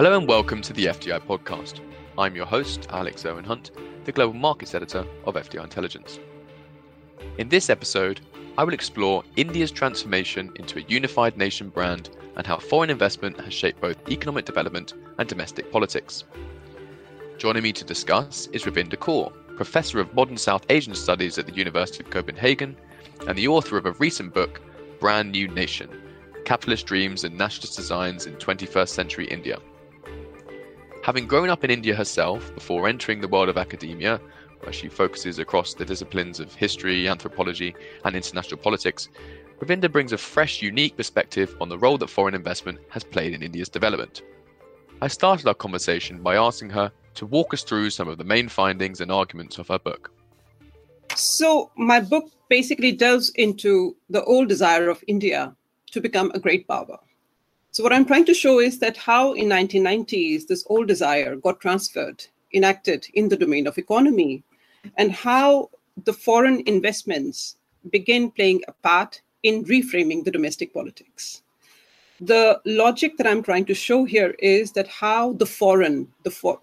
Hello and welcome to the FDI podcast. I'm your host, Alex Irwin-Hunt, the Global Markets Editor of FDI Intelligence. In this episode, I will explore India's transformation into a unified nation brand and how foreign investment has shaped both economic development and domestic politics. Joining me to discuss is Ravinder Kaur, Professor of Modern South Asian Studies at the University of Copenhagen and the author of a recent book, Brand New Nation Capitalist Dreams and Nationalist Designs in 21st Century India. Having grown up in India herself before entering the world of academia, where she focuses across the disciplines of history, anthropology, and international politics, Ravinder brings a fresh, unique perspective on the role that foreign investment has played in India's development. I started our conversation by asking her to walk us through some of the main findings and arguments of her book. So, my book basically delves into the old desire of India to become a great power. So, what I'm trying to show is that how in 1990s this old desire got transferred, enacted in the domain of economy, and how the foreign investments begin playing a part in reframing the domestic politics. The logic that I'm trying to show here is that how the foreign, the for,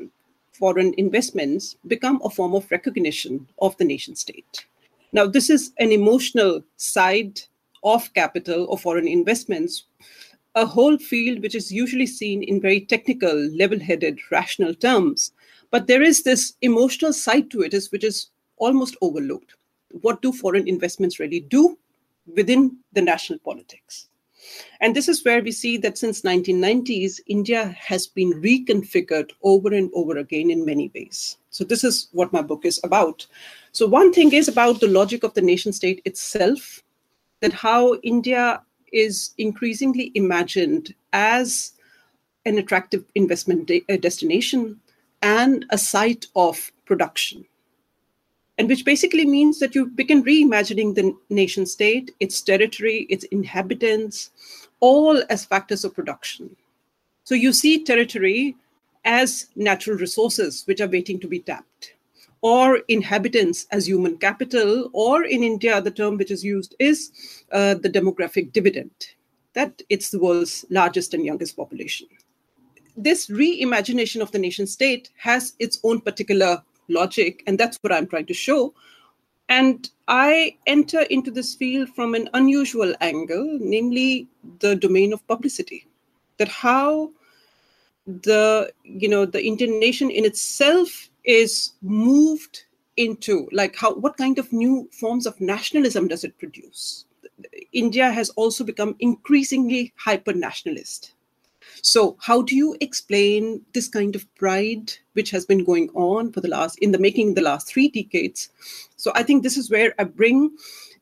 foreign investments become a form of recognition of the nation state. Now, this is an emotional side of capital or foreign investments, a whole field which is usually seen in very technical, level headed, rational terms. But there is this emotional side to it, is, which is almost overlooked. What do foreign investments really do within the national politics? And this is where we see that since 1990s, India has been reconfigured over and over again in many ways. So this is what my book is about. So one thing is about the logic of the nation state itself, that how India is increasingly imagined as an attractive investment de- uh, destination and a site of production and which basically means that you begin reimagining the nation state, its territory, its inhabitants, all as factors of production. So you see territory as natural resources which are waiting to be tapped, or inhabitants as human capital, or in India, the term which is used is uh, the demographic dividend, that it's the world's largest and youngest population. This reimagination of the nation state has its own particular logic. And that's what I'm trying to show. And I enter into this field from an unusual angle, namely the domain of publicity. That how the you know the Indian nation in itself is moved into like how what kind of new forms of nationalism does it produce? India has also become increasingly hyper nationalist so, how do you explain this kind of pride which has been going on for the last in the making the last three decades? So, I think this is where I bring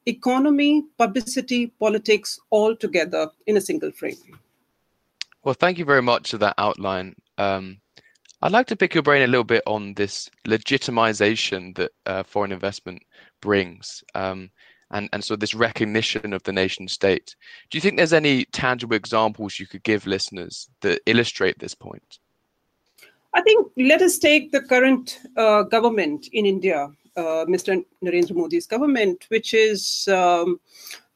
economy, publicity, politics all together in a single frame. Well, thank you very much for that outline. Um, I'd like to pick your brain a little bit on this legitimization that uh, foreign investment brings. Um, and, and so this recognition of the nation state. Do you think there's any tangible examples you could give listeners that illustrate this point? I think let us take the current uh, government in India, uh, Mr. Narendra Modi's government, which is um,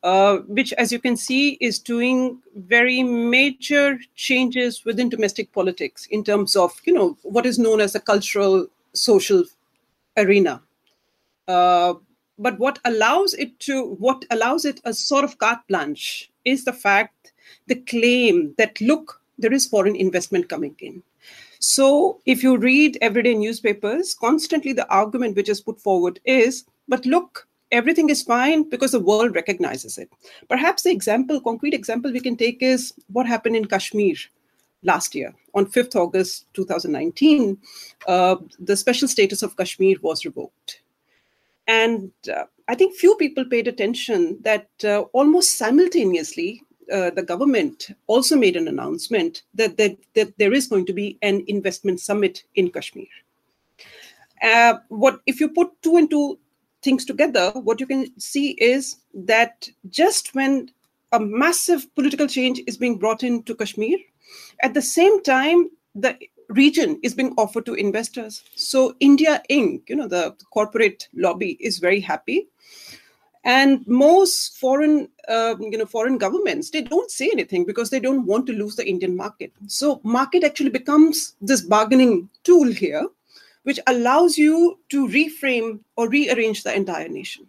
uh, which, as you can see, is doing very major changes within domestic politics in terms of you know what is known as the cultural social arena. Uh, but what allows it to what allows it a sort of carte blanche is the fact the claim that look there is foreign investment coming in so if you read everyday newspapers constantly the argument which is put forward is but look everything is fine because the world recognizes it. Perhaps the example concrete example we can take is what happened in kashmir last year. On 5th august 2019 uh, the special status of kashmir was revoked. And uh, I think few people paid attention that uh, almost simultaneously, uh, the government also made an announcement that, that, that there is going to be an investment summit in Kashmir. Uh, what if you put two and two things together, what you can see is that just when a massive political change is being brought into Kashmir, at the same time, the region is being offered to investors. So India Inc., you know, the corporate lobby is very happy. and most foreign uh, you know foreign governments they don't say anything because they don't want to lose the indian market so market actually becomes this bargaining tool here which allows you to reframe or rearrange the entire nation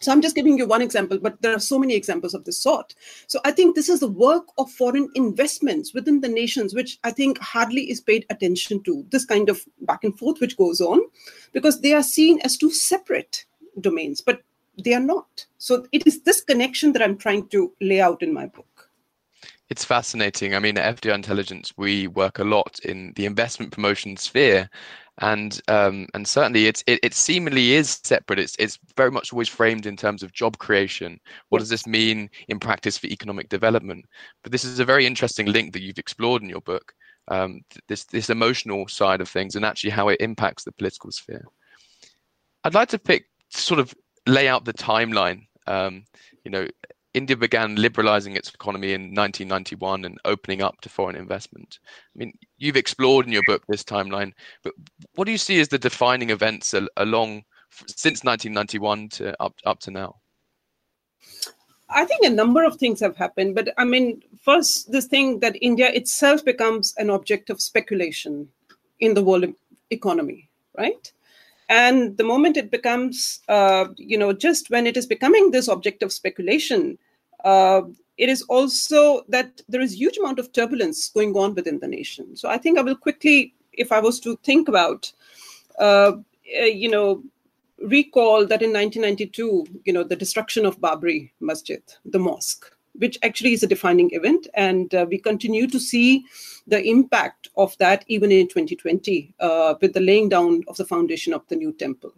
so I'm just giving you one example, but there are so many examples of this sort. So I think this is the work of foreign investments within the nations, which I think hardly is paid attention to, this kind of back and forth which goes on, because they are seen as two separate domains, but they are not. So it is this connection that I'm trying to lay out in my book. It's fascinating. I mean, at FDI Intelligence, we work a lot in the investment promotion sphere, and um, and certainly it's it, it seemingly is separate. It's it's very much always framed in terms of job creation. What does this mean in practice for economic development? But this is a very interesting link that you've explored in your book. Um, this this emotional side of things and actually how it impacts the political sphere. I'd like to pick sort of lay out the timeline. Um, you know, India began liberalizing its economy in 1991 and opening up to foreign investment. I mean, you've explored in your book this timeline, but what do you see as the defining events along since 1991 to up up to now? I think a number of things have happened, but I mean, first, this thing that India itself becomes an object of speculation in the world economy, right? And the moment it becomes uh, you know just when it is becoming this object of speculation uh, it is also that there is huge amount of turbulence going on within the nation. So i think i will quickly if i was to think about uh, uh you know recall that in 1992 you know the destruction of babri masjid the mosque which actually is a defining event. And uh, we continue to see the impact of that even in 2020 uh, with the laying down of the foundation of the new temple.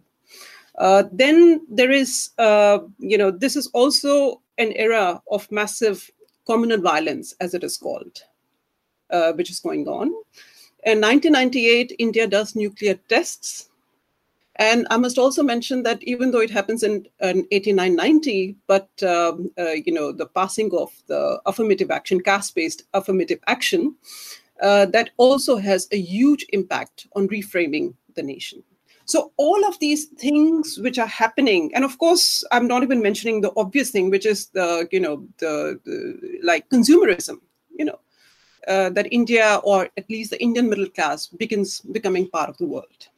Uh, then there is, uh, you know, this is also an era of massive communal violence, as it is called, uh, which is going on. In 1998, India does nuclear tests and I must also mention that even though it happens in, in 8990, but um, uh, you know the passing of the affirmative action, caste-based affirmative action, uh, that also has a huge impact on reframing the nation. So all of these things which are happening, and of course, I'm not even mentioning the obvious thing, which is the you know the, the like consumerism, you know, uh, that India or at least the Indian middle class begins becoming part of the world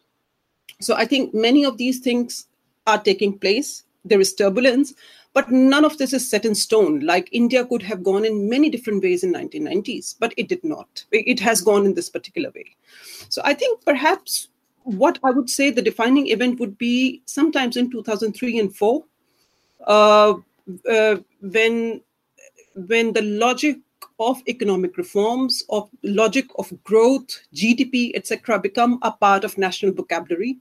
so I think many of these things are taking place. There is turbulence, but none of this is set in stone. Like India could have gone in many different ways in 1990s, but it did not. It has gone in this particular way. So I think perhaps what I would say the defining event would be sometimes in 2003 and 4, uh, uh, when when the logic of economic reforms, of logic of growth, GDP, etc., become a part of national vocabulary.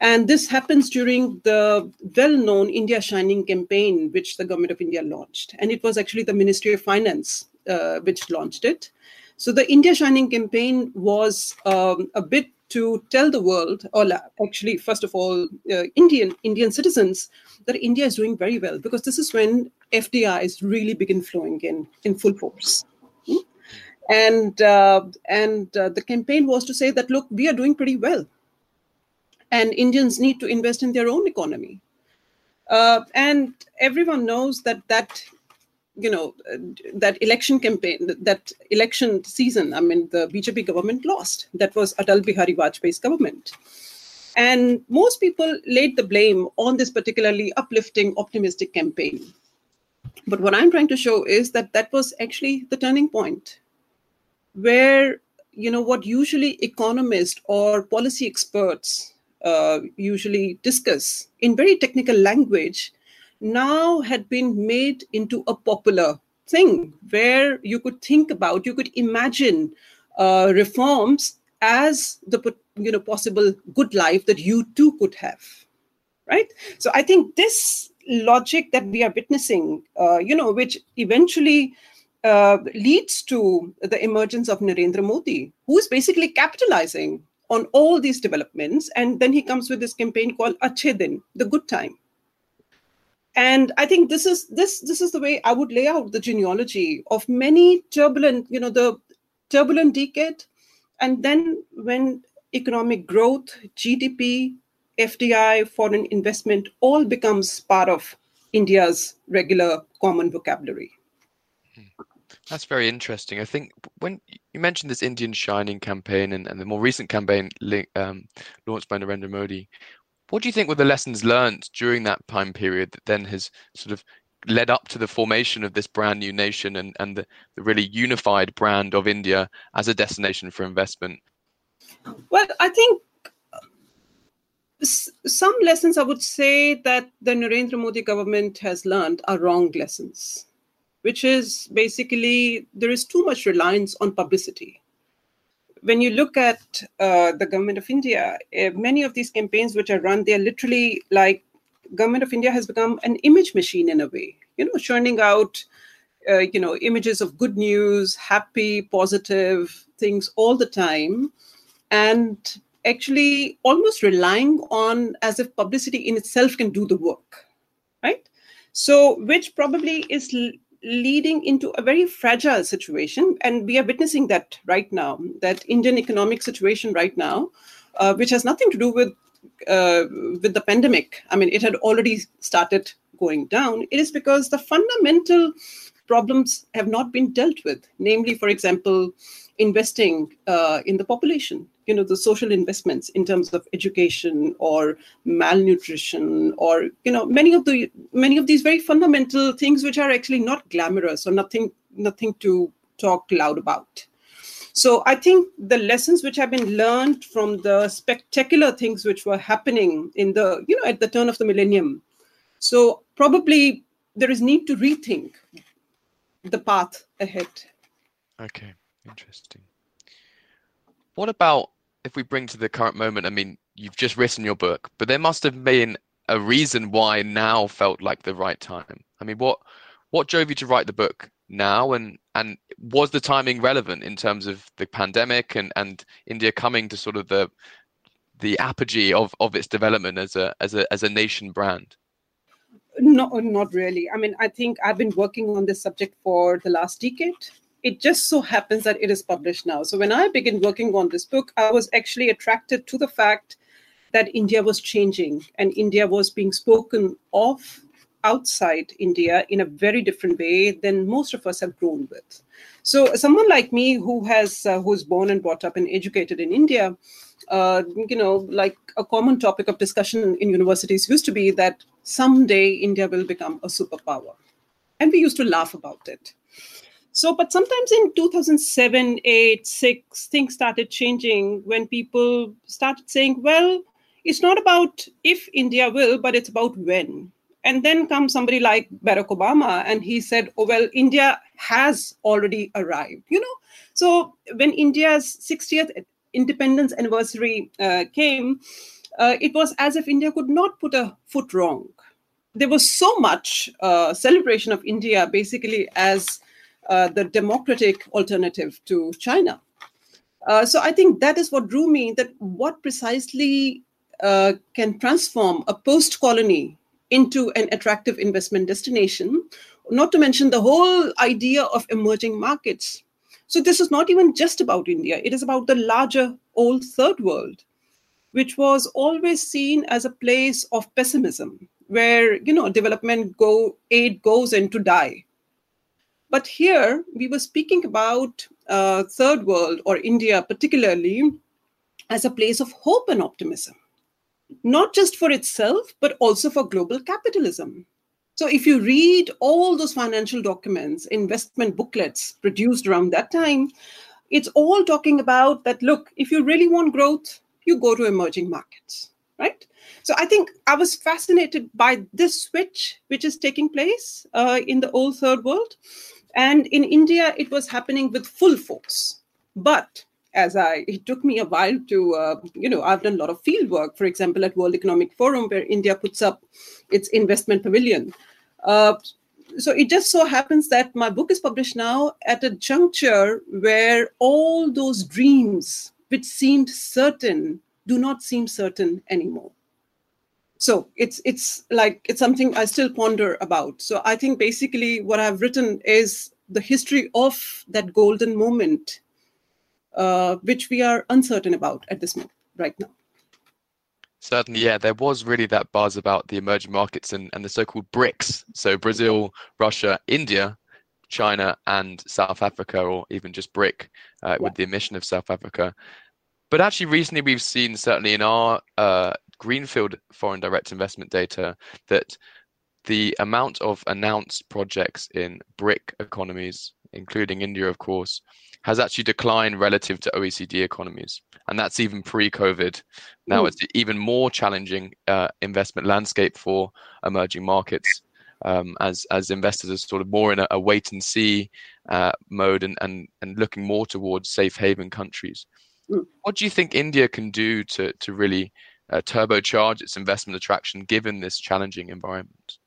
And this happens during the well known India Shining campaign, which the government of India launched. And it was actually the Ministry of Finance uh, which launched it. So the India Shining campaign was um, a bit to tell the world, or actually, first of all, uh, Indian Indian citizens, that India is doing very well because this is when FDIs really begin flowing in in full force. Hmm? And uh, and uh, the campaign was to say that look, we are doing pretty well and Indians need to invest in their own economy. Uh, and everyone knows that that you know that election campaign that election season i mean the bjp government lost. That was atal bihari vajpayee's government. And most people laid the blame on this particularly uplifting optimistic campaign. But what i'm trying to show is that that was actually the turning point where you know what usually economists or policy experts uh, usually discuss in very technical language now had been made into a popular thing where you could think about, you could imagine uh, reforms as the you know possible good life that you too could have, right? So I think this logic that we are witnessing, uh, you know, which eventually uh, leads to the emergence of Narendra Modi, who is basically capitalizing on all these developments. And then he comes with this campaign called Achhe Din, the good time. And I think this is this this is the way I would lay out the genealogy of many turbulent, you know, the turbulent decade, and then when economic growth, GDP, FDI, foreign investment all becomes part of India's regular common vocabulary. That's very interesting. I think when you mentioned this Indian Shining campaign and, and the more recent campaign um, launched by Narendra Modi, what do you think were the lessons learned during that time period that then has sort of led up to the formation of this brand new nation and, and the, the really unified brand of India as a destination for investment? Well, I think some lessons I would say that the Narendra Modi government has learned are wrong lessons which is basically there is too much reliance on publicity. When you look at uh, the government of India, uh, many of these campaigns which are run, they're literally like government of India has become an image machine in a way, you know, churning out, uh, you know, images of good news, happy, positive things all the time, and actually almost relying on as if publicity in itself can do the work, right? So, which probably is leading into a very fragile situation and we are witnessing that right now that indian economic situation right now uh, which has nothing to do with uh, with the pandemic. I mean it had already started going down. It is because the fundamental problems have not been dealt with. Namely for example investing uh, in the population you know the social investments in terms of education or malnutrition or you know many of the many of these very fundamental things which are actually not glamorous or nothing nothing to talk loud about. So i think the lessons which have been learned from the spectacular things which were happening in the you know at the turn of the millennium. So probably there is need to rethink the path ahead. Okay interesting what about if we bring to the current moment, I mean, you've just written your book, but there must have been a reason why now felt like the right time. I mean, what what drove you to write the book now, and and was the timing relevant in terms of the pandemic and and India coming to sort of the the apogee of of its development as a as a as a nation brand? No, not really. I mean, I think I've been working on this subject for the last decade it just so happens that it is published now. So when I began working on this book, I was actually attracted to the fact that India was changing and India was being spoken of outside India in a very different way than most of us have grown with. So someone like me who has uh, who's born and brought up and educated in India, uh, you know, like a common topic of discussion in universities used to be that someday India will become a superpower. And we used to laugh about it. So, but sometimes in 2007, 8, 6, things started changing when people started saying, well, it's not about if India will, but it's about when. And then comes somebody like Barack Obama, and he said, oh, well, India has already arrived, you know? So when India's 60th independence anniversary uh, came, uh, it was as if India could not put a foot wrong. There was so much uh, celebration of India basically as uh, the democratic alternative to China. Uh, so I think that is what drew me. That what precisely uh, can transform a post-colony into an attractive investment destination. Not to mention the whole idea of emerging markets. So this is not even just about India. It is about the larger old third world, which was always seen as a place of pessimism, where you know development go aid goes in to die but here we were speaking about uh, third world or India particularly as a place of hope and optimism, not just for itself, but also for global capitalism. So if you read all those financial documents, investment booklets produced around that time, it's all talking about that look, if you really want growth, you go to emerging markets, right? So I think I was fascinated by this switch which is taking place uh, in the old third world. And in India, it was happening with full force. But as I, it took me a while to, uh, you know, I've done a lot of field work, for example, at World Economic Forum, where India puts up its investment pavilion. Uh, so it just so happens that my book is published now at a juncture where all those dreams which seemed certain do not seem certain anymore so it's it's like it's something i still ponder about so i think basically what i've written is the history of that golden moment uh, which we are uncertain about at this moment right now Certainly, yeah. There was really that buzz about the emerging markets and, and the so-called BRICS. So Brazil, Russia, India, China, and South Africa, or even just BRIC uh, yeah. with the emission of South Africa. But actually, recently we've seen, certainly in our uh, Greenfield foreign direct investment data, that the amount of announced projects in BRIC economies, including India, of course, has actually declined relative to OECD economies. And that's even pre COVID. Now Ooh. it's even more challenging uh, investment landscape for emerging markets. Um, as as investors are sort of more in a, a wait and see uh, mode and, and and looking more towards safe haven countries. Mm. What do you think India can do to to really uh, turbocharge its investment attraction given this challenging environment?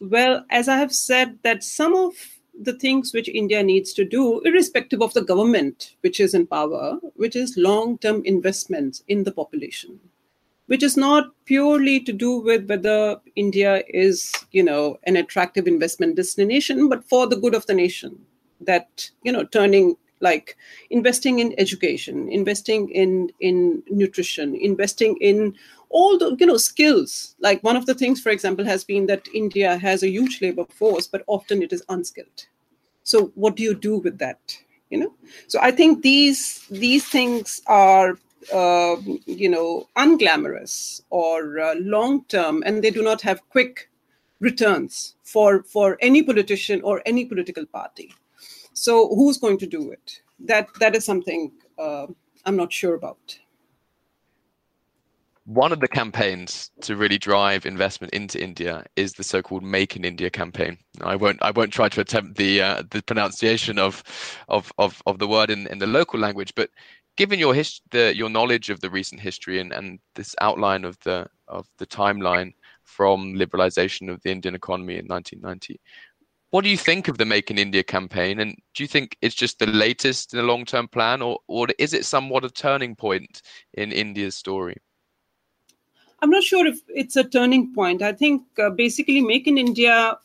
Well, as I have said, that some of the things which India needs to do, irrespective of the government which is in power, which is long term investments in the population, which is not purely to do with whether India is, you know, an attractive investment destination, but for the good of the nation. That, you know, turning like investing in education, investing in in nutrition, investing in all the you know skills. Like one of the things for example has been that india has a huge labor force but often it is unskilled. So what do you do with that you know? So i think these these things are uh, you know unglamorous or uh, long term and they do not have quick returns for for any politician or any political party so who's going to do it that that is something uh, i'm not sure about one of the campaigns to really drive investment into India is the so-called "Make in India" campaign. I won't I won't try to attempt the uh, the pronunciation of, of of of the word in, in the local language, but given your his, the, your knowledge of the recent history and, and this outline of the of the timeline from liberalization of the Indian economy in 1990, what do you think of the Make in India campaign? And do you think it's just the latest in a long-term plan, or or is it somewhat a turning point in India's story? I'm not sure if it's a turning point. I think uh, basically Make in India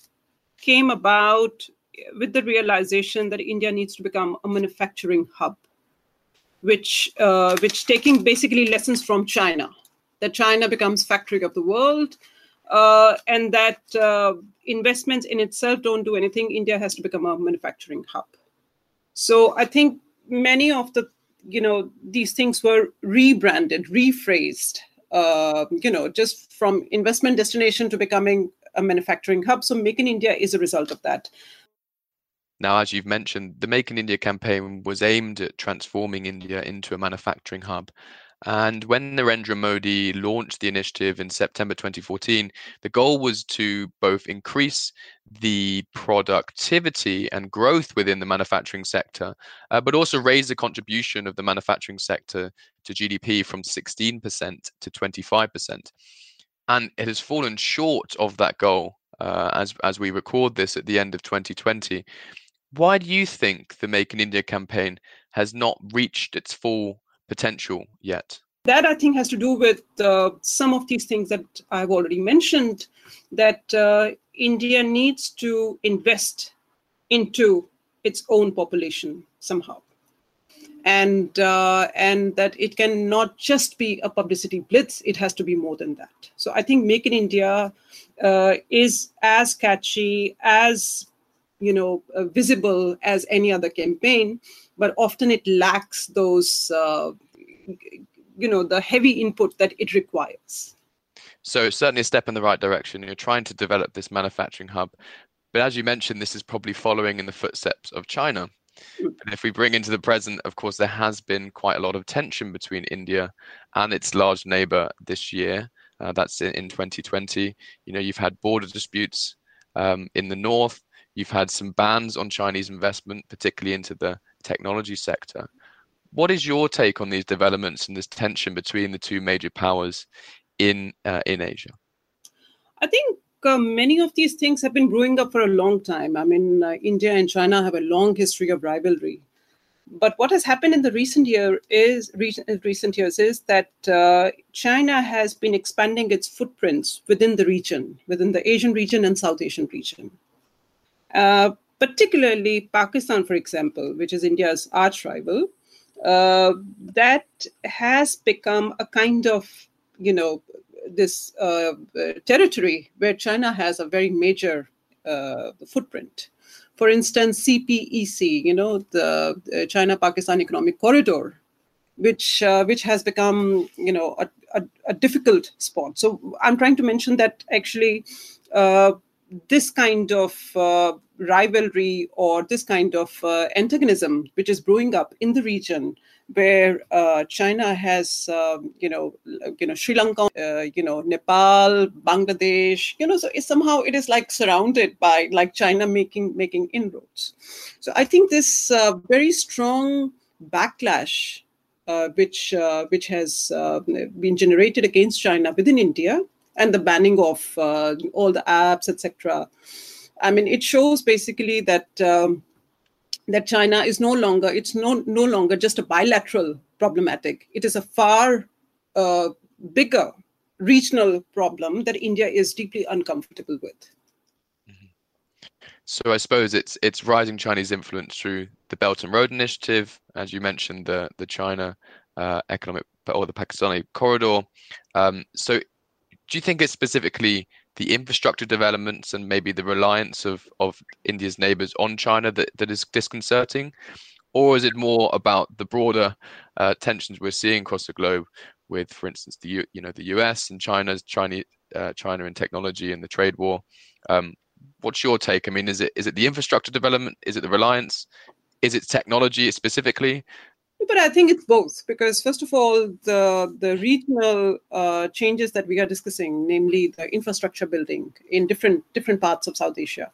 came about with the realization that India needs to become a manufacturing hub, which uh, which taking basically lessons from China, that China becomes factory of the world, and that uh, investments in itself don't do anything. India has to become a manufacturing hub. So I think many of the you know these things were rebranded, rephrased uh, you know, just from investment destination to becoming a manufacturing hub. So Make in India is a result of that. Now, as you've mentioned, the Make in India campaign was aimed at transforming India into a manufacturing hub. And when Narendra Modi launched the initiative in September 2014, the goal was to both increase the productivity and growth within the manufacturing sector, uh, but also raise the contribution of the manufacturing sector to GDP from 16% to 25%. And it has fallen short of that goal uh, as, as we record this at the end of 2020. Why do you think the Make in India campaign has not reached its full potential yet? That I think has to do with uh, some of these things that I've already mentioned. That uh, India needs to invest into its own population somehow, and uh, and that it cannot just be a publicity blitz. It has to be more than that. So I think Make in India uh, is as catchy as you know uh, visible as any other campaign but often it lacks those uh, you know the heavy input that it requires. So certainly a step in the right direction. You're trying to develop this manufacturing hub but as you mentioned this is probably following in the footsteps of china. Mm. and if we bring into the present of course there has been quite a lot of tension between india and its large neighbor this year uh, that's in, in 2020 you know you've had border disputes um, in the north you've had some bans on chinese investment particularly into the technology sector. What is your take on these developments and this tension between the two major powers in uh, in Asia? I think uh, many of these things have been brewing up for a long time. I mean, uh, India and China have a long history of rivalry. But what has happened in the recent year is recent, recent years is that uh, China has been expanding its footprints within the region, within the Asian region and South Asian region. Uh, particularly Pakistan, for example, which is India's arch rival, uh, that has become a kind of you know, this uh, territory where China has a very major uh, footprint. For instance, CPEC, you know, the China-Pakistan Economic Corridor, which uh, which has become, you know, a, a, a, difficult spot. So I'm trying to mention that actually uh, this kind of uh, rivalry or this kind of uh, antagonism which is brewing up in the region where uh, China has, um, you know, you know, Sri Lanka, uh, you know, Nepal, Bangladesh, you know, so somehow it is like surrounded by like China making making inroads. So I think this uh, very strong backlash, uh, which which has been generated against China within India, and the banning of all the apps, etc. I mean, it shows basically that. Um, that China is no longer it's no no longer just a bilateral problematic. It is a far uh, bigger regional problem that India is deeply uncomfortable with. So I suppose it's it's rising Chinese influence through the Belt and Road Initiative, as you mentioned, the the China uh, economic or the Pakistani corridor. Um, so do you think it's specifically the infrastructure developments and maybe the reliance of, of India's neighbors on China that, that is disconcerting? Or is it more about the broader uh, tensions we're seeing across the globe with, for instance, the you know the US and China's China uh, China and technology and the trade war? Um, what's your take? I mean, is it is it the infrastructure development? Is it the reliance? Is it technology specifically? But I think it's both because first of all, the the regional uh, changes that we are discussing, namely the infrastructure building in different different parts of South Asia,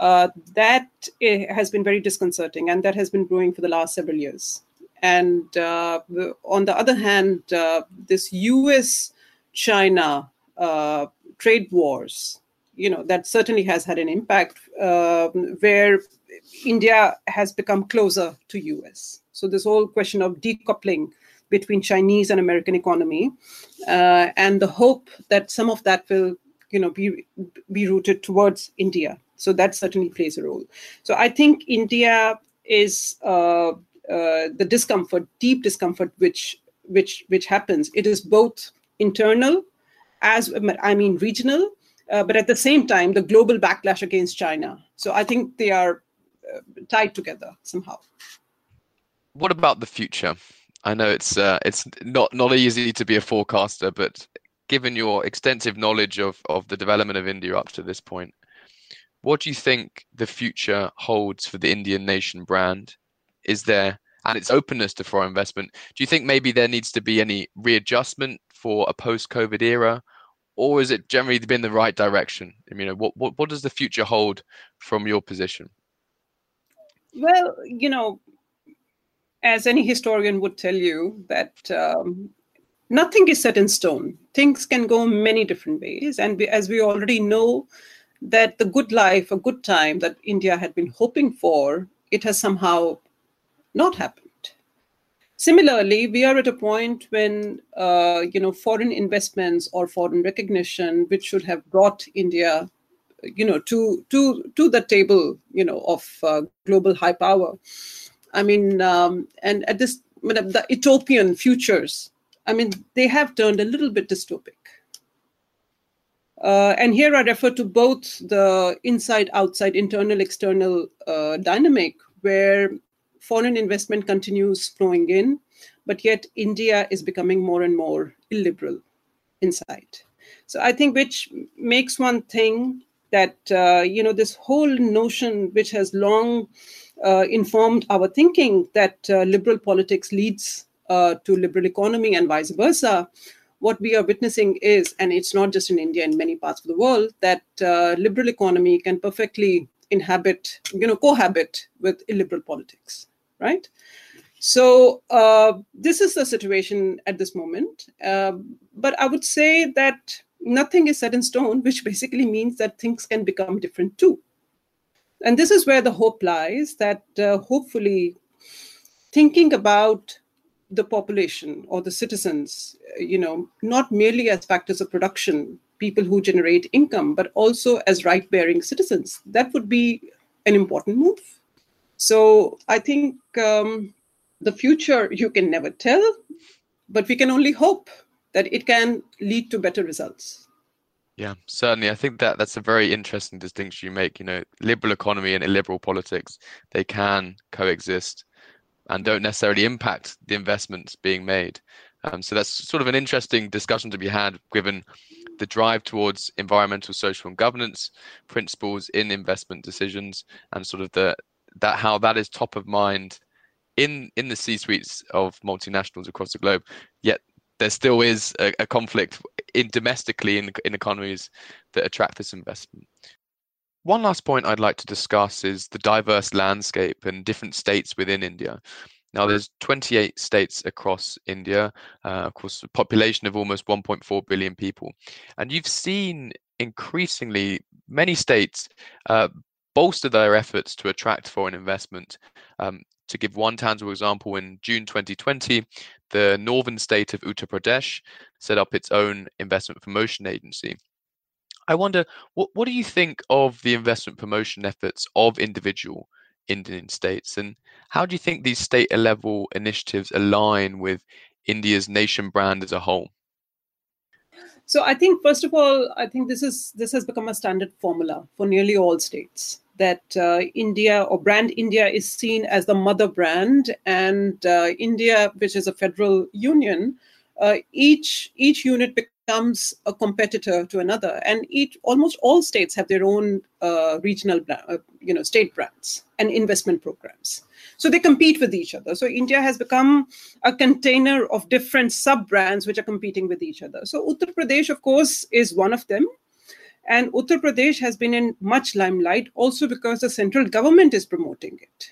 uh, that eh, has been very disconcerting, and that has been growing for the last several years. And uh, on the other hand, uh, this U.S. China uh, trade wars, you know, that certainly has had an impact um, where India has become closer to U.S so this whole question of decoupling between Chinese and American economy, uh, and the hope that some of that will, you know, be be rooted towards India. So that certainly plays a role. So I think India is uh, uh, the discomfort, deep discomfort, which which which happens. It is both internal, as I mean regional, uh, but at the same time the global backlash against China. So I think they are uh, tied together somehow what about the future? I know it's uh, it's not not easy to be a forecaster, but given your extensive knowledge of of the development of India up to this point, what do you think the future holds for the Indian nation brand? Is there and its openness to foreign investment? Do you think maybe there needs to be any readjustment for a post-COVID era, or is it generally been the right direction? I mean, what what what does the future hold from your position? Well, you know, as any historian would tell you, that um, nothing is set in stone. Things can go many different ways. And we, as we already know, that the good life, a good time that India had been hoping for, it has somehow not happened. Similarly, we are at a point when uh, you know foreign investments or foreign recognition, which should have brought India, you know, to to to the table, you know, of uh, global high power, I mean, um, and at this, the utopian futures, I mean, they have turned a little bit dystopic. Uh, and here I refer to both the inside outside, internal external uh, dynamic, where foreign investment continues flowing in, but yet India is becoming more and more illiberal inside. So I think which makes one thing that, uh, you know, this whole notion, which has long uh, informed our thinking that uh, liberal politics leads uh, to liberal economy and vice versa, what we are witnessing is, and it's not just in India, in many parts of the world, that uh, liberal economy can perfectly inhabit, you know, cohabit with illiberal politics, right? So uh, this is the situation at this moment. Uh, but I would say that nothing is set in stone, which basically means that things can become different too. And this is where the hope lies that uh, hopefully thinking about the population or the citizens, you know, not merely as factors of production, people who generate income, but also as right bearing citizens, that would be an important move. So I think um, the future you can never tell, but we can only hope that it can lead to better results. Yeah, certainly. I think that that's a very interesting distinction you make. You know, liberal economy and illiberal politics, they can coexist and don't necessarily impact the investments being made. Um, so that's sort of an interesting discussion to be had, given the drive towards environmental, social, and governance principles in investment decisions, and sort of the that how that is top of mind in in the C-suites of multinationals across the globe. Yet there still is a, a conflict in domestically in, in economies that attract this investment. One last point I'd like to discuss is the diverse landscape and different states within India. Now, there's 28 states across India, uh, of course, a population of almost 1.4 billion people. And you've seen increasingly many states uh, bolster their efforts to attract foreign investment. Um, to give one tangible example, in June 2020, the northern state of Uttar Pradesh set up its own investment promotion agency. I wonder, what, what do you think of the investment promotion efforts of individual Indian states, and how do you think these state level initiatives align with India's nation brand as a whole? So I think first of all, I think this is this has become a standard formula for nearly all states that uh, India or brand India is seen as the mother brand, and uh, India, which is a federal union, uh, each each unit becomes a competitor to another, and each almost all states have their own uh, regional, uh, you know, state brands and investment programs. So they compete with each other. So India has become a container of different sub brands which are competing with each other. So Uttar Pradesh, of course, is one of them. And Uttar Pradesh has been in much limelight also because the central government is promoting it.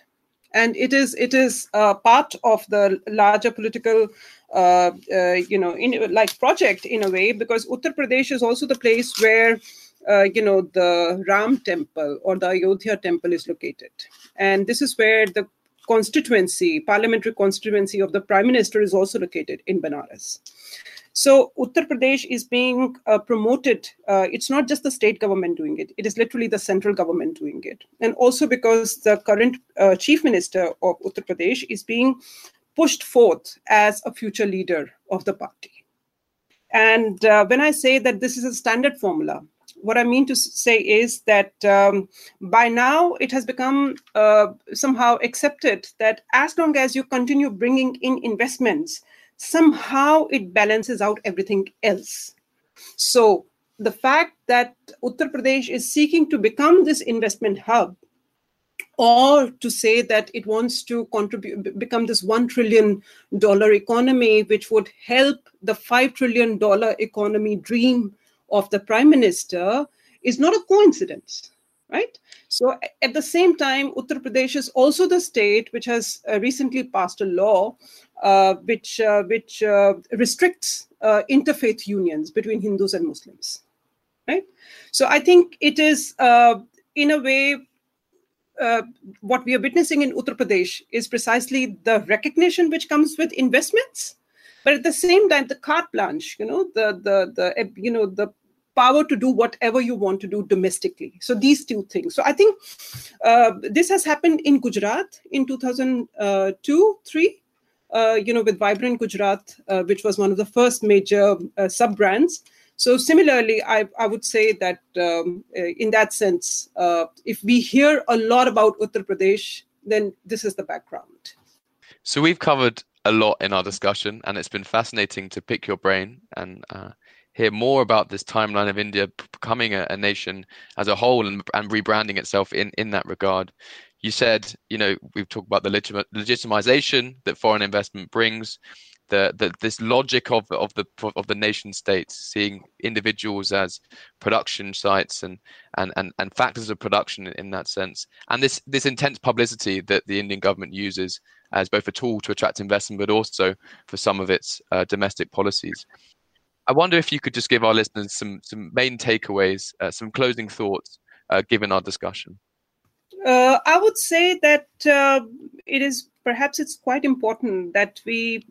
And it is it is uh, part of the larger political, uh, uh, you know, in, like project in a way because Uttar Pradesh is also the place where uh, you know the ram temple or the ayodhya temple is located and this is where the constituency parliamentary constituency of the prime minister is also located in banaras so Uttar Pradesh is being uh, promoted. Uh, it's not just the state government doing it; it is literally the central government doing it, and also because the current uh, chief minister of Uttar Pradesh is being pushed forth as a future leader of the party. And uh, when I say that this is a standard formula, what I mean to say is that um, by now it has become uh, somehow accepted that as long as you continue bringing in investments, somehow it balances out everything else. So the fact that Uttar Pradesh is seeking to become this investment hub or to say that it wants to contribute become this 1 trillion dollar economy which would help the 5 trillion dollar economy dream of the prime minister is not a coincidence right so at the same time uttar pradesh is also the state which has uh, recently passed a law which uh, which uh, restricts uh, interfaith unions between hindus and muslims right so i think it is uh, in a way what we are witnessing in uttar pradesh is precisely the recognition which comes with investments but at the same time the carte blanche you know the the the you know the power to do whatever you want to do domestically. So these two things. So I think uh, this has happened in Gujarat in 2002, three. Uh, you know, with Vibrant Gujarat, uh, which was one of the first major uh, sub brands. So similarly, I, I would say that um, uh, in that sense, uh, if we hear a lot about Uttar Pradesh, then this is the background. So we've covered a lot in our discussion, and it's been fascinating to pick your brain and hear more about this timeline of India becoming a, a nation as a whole and, and, rebranding itself in, in that regard. You said, you know, we've talked about the legit- legitimization that foreign investment brings, the, the this logic of of the of the nation states, seeing individuals as production sites and and and, and factors of production in, in that sense, and this this intense publicity that the Indian government uses as both a tool to attract investment, but also for some of its uh, domestic policies. I wonder if you could just give our listeners some some main takeaways, uh, some closing thoughts, uh, given our discussion. Uh, I would say that uh, it is perhaps it's quite important that we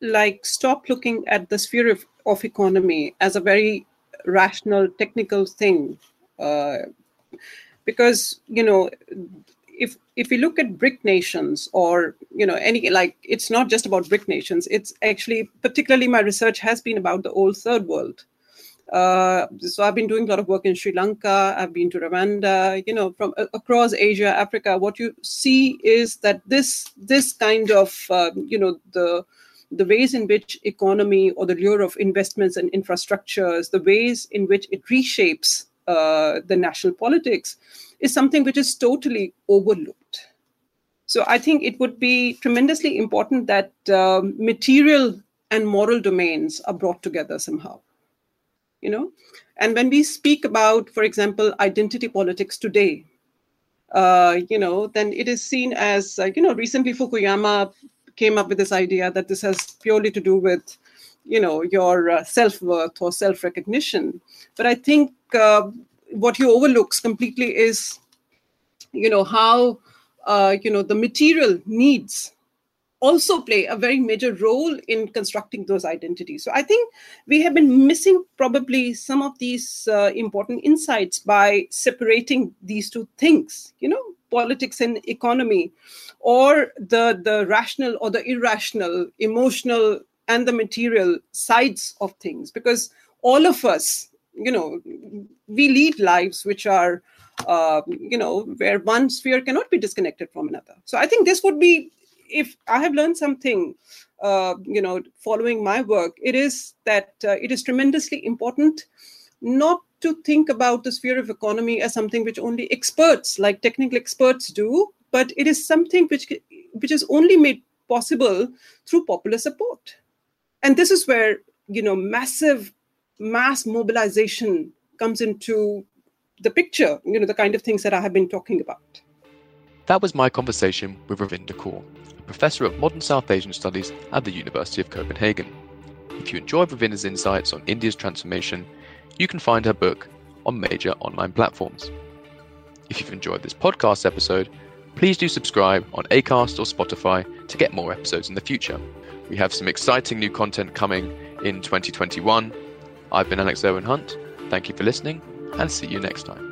like stop looking at the sphere of, of economy as a very rational technical thing. Uh, because you know if if we look at BRIC nations or you know any like it's not just about BRIC nations. It's actually particularly my research has been about the old third world uh, so I've been doing a lot of work in Sri Lanka. I've been to Rwanda. You know, from uh, across Asia, Africa. What you see is that this this kind of uh, you know the the ways in which economy or the lure of investments and infrastructures, the ways in which it reshapes uh, the national politics, is something which is totally overlooked. So I think it would be tremendously important that um, material and moral domains are brought together somehow you know? And when we speak about for example identity politics today uh, you know then it is seen as uh, you know recently fukuyama came up with this idea that this has purely to do with you know your uh, self-worth or self-recognition. But i think uh, what he overlooks completely is you know how uh, you know the material needs also play a very major role in constructing those identities. So I think we have been missing probably some of these uh, important insights by separating these two things, you know, politics and economy, or the, the rational or the irrational, emotional and the material sides of things. Because all of us, you know, we lead lives which are uh, you know, where one sphere cannot be disconnected from another. So I think this would be if I have learned something, uh, you know, following my work, it is that uh, it is tremendously important not to think about the sphere of economy as something which only experts, like technical experts, do, but it is something which which is only made possible through popular support. And this is where you know massive mass mobilization comes into the picture. You know, the kind of things that I have been talking about. That was my conversation with Ravinder Kaur, Professor of Modern South Asian Studies at the University of Copenhagen. If you enjoyed Ravinder's insights on India's transformation, you can find her book on major online platforms. If you've enjoyed this podcast episode, please do subscribe on Acast or Spotify to get more episodes in the future. We have some exciting new content coming in 2021. I've been Alex Irwin-Hunt. Thank you for listening and see you next time.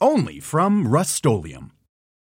only from Rust-Oleum.